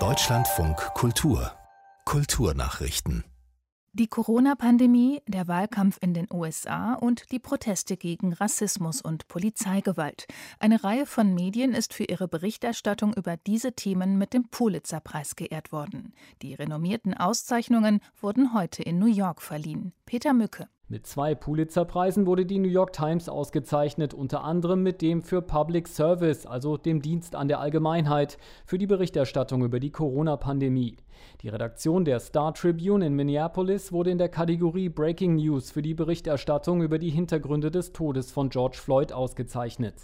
Deutschlandfunk Kultur Kulturnachrichten die Corona-Pandemie, der Wahlkampf in den USA und die Proteste gegen Rassismus und Polizeigewalt. Eine Reihe von Medien ist für ihre Berichterstattung über diese Themen mit dem Pulitzer-Preis geehrt worden. Die renommierten Auszeichnungen wurden heute in New York verliehen. Peter Mücke. Mit zwei Pulitzer-Preisen wurde die New York Times ausgezeichnet, unter anderem mit dem für Public Service, also dem Dienst an der Allgemeinheit, für die Berichterstattung über die Corona-Pandemie. Die Redaktion der Star Tribune in Minneapolis wurde in der Kategorie Breaking News für die Berichterstattung über die Hintergründe des Todes von George Floyd ausgezeichnet.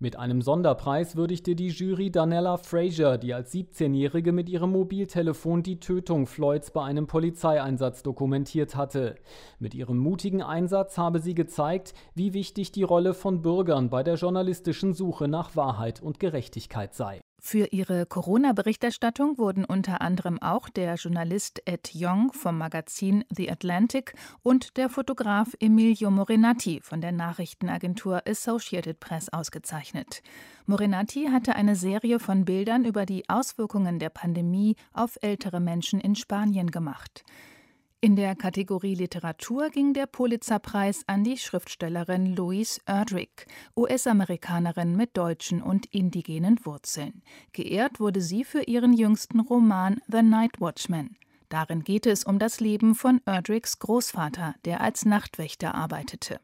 Mit einem Sonderpreis würdigte die Jury Danella Fraser, die als 17-Jährige mit ihrem Mobiltelefon die Tötung Floyds bei einem Polizeieinsatz dokumentiert hatte. Mit ihrem mutigen Einsatz habe sie gezeigt, wie wichtig die Rolle von Bürgern bei der journalistischen Suche nach Wahrheit und Gerechtigkeit sei. Für ihre Corona-Berichterstattung wurden unter anderem auch der Journalist Ed Young vom Magazin The Atlantic und der Fotograf Emilio Morinati von der Nachrichtenagentur Associated Press ausgezeichnet. Morinati hatte eine Serie von Bildern über die Auswirkungen der Pandemie auf ältere Menschen in Spanien gemacht. In der Kategorie Literatur ging der Pulitzerpreis an die Schriftstellerin Louise Erdrich, US-Amerikanerin mit deutschen und indigenen Wurzeln. Geehrt wurde sie für ihren jüngsten Roman The Night Watchman. Darin geht es um das Leben von Erdrichs Großvater, der als Nachtwächter arbeitete.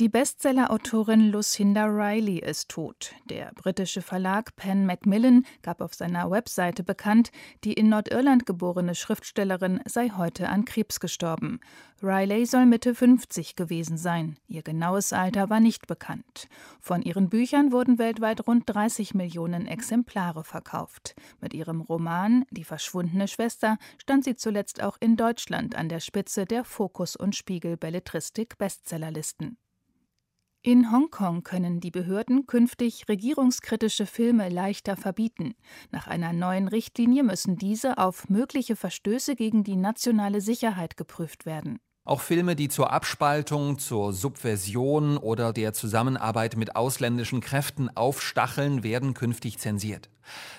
Die Bestsellerautorin Lucinda Riley ist tot. Der britische Verlag Penn Macmillan gab auf seiner Webseite bekannt, die in Nordirland geborene Schriftstellerin sei heute an Krebs gestorben. Riley soll Mitte 50 gewesen sein. Ihr genaues Alter war nicht bekannt. Von ihren Büchern wurden weltweit rund 30 Millionen Exemplare verkauft. Mit ihrem Roman Die verschwundene Schwester stand sie zuletzt auch in Deutschland an der Spitze der Fokus und Spiegel Belletristik Bestsellerlisten. In Hongkong können die Behörden künftig regierungskritische Filme leichter verbieten. Nach einer neuen Richtlinie müssen diese auf mögliche Verstöße gegen die nationale Sicherheit geprüft werden. Auch Filme, die zur Abspaltung, zur Subversion oder der Zusammenarbeit mit ausländischen Kräften aufstacheln, werden künftig zensiert.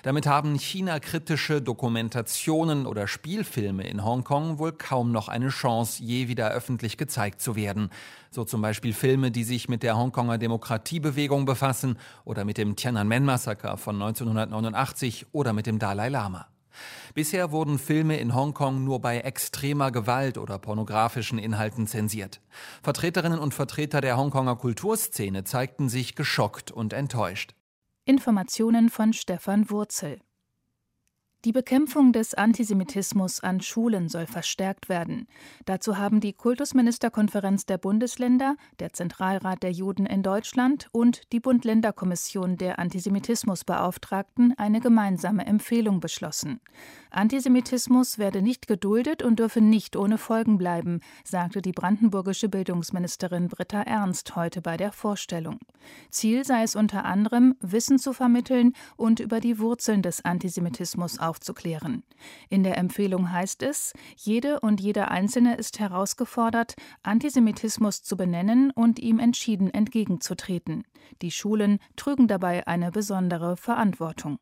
Damit haben China-kritische Dokumentationen oder Spielfilme in Hongkong wohl kaum noch eine Chance, je wieder öffentlich gezeigt zu werden. So zum Beispiel Filme, die sich mit der Hongkonger Demokratiebewegung befassen oder mit dem Tiananmen-Massaker von 1989 oder mit dem Dalai Lama. Bisher wurden Filme in Hongkong nur bei extremer Gewalt oder pornografischen Inhalten zensiert. Vertreterinnen und Vertreter der Hongkonger Kulturszene zeigten sich geschockt und enttäuscht. Informationen von Stefan Wurzel die Bekämpfung des Antisemitismus an Schulen soll verstärkt werden. Dazu haben die Kultusministerkonferenz der Bundesländer, der Zentralrat der Juden in Deutschland und die Bund-Länder-Kommission der Antisemitismusbeauftragten eine gemeinsame Empfehlung beschlossen. Antisemitismus werde nicht geduldet und dürfe nicht ohne Folgen bleiben, sagte die brandenburgische Bildungsministerin Britta Ernst heute bei der Vorstellung. Ziel sei es unter anderem, Wissen zu vermitteln und über die Wurzeln des Antisemitismus aufzuklären. In der Empfehlung heißt es, jede und jeder Einzelne ist herausgefordert, Antisemitismus zu benennen und ihm entschieden entgegenzutreten. Die Schulen trügen dabei eine besondere Verantwortung.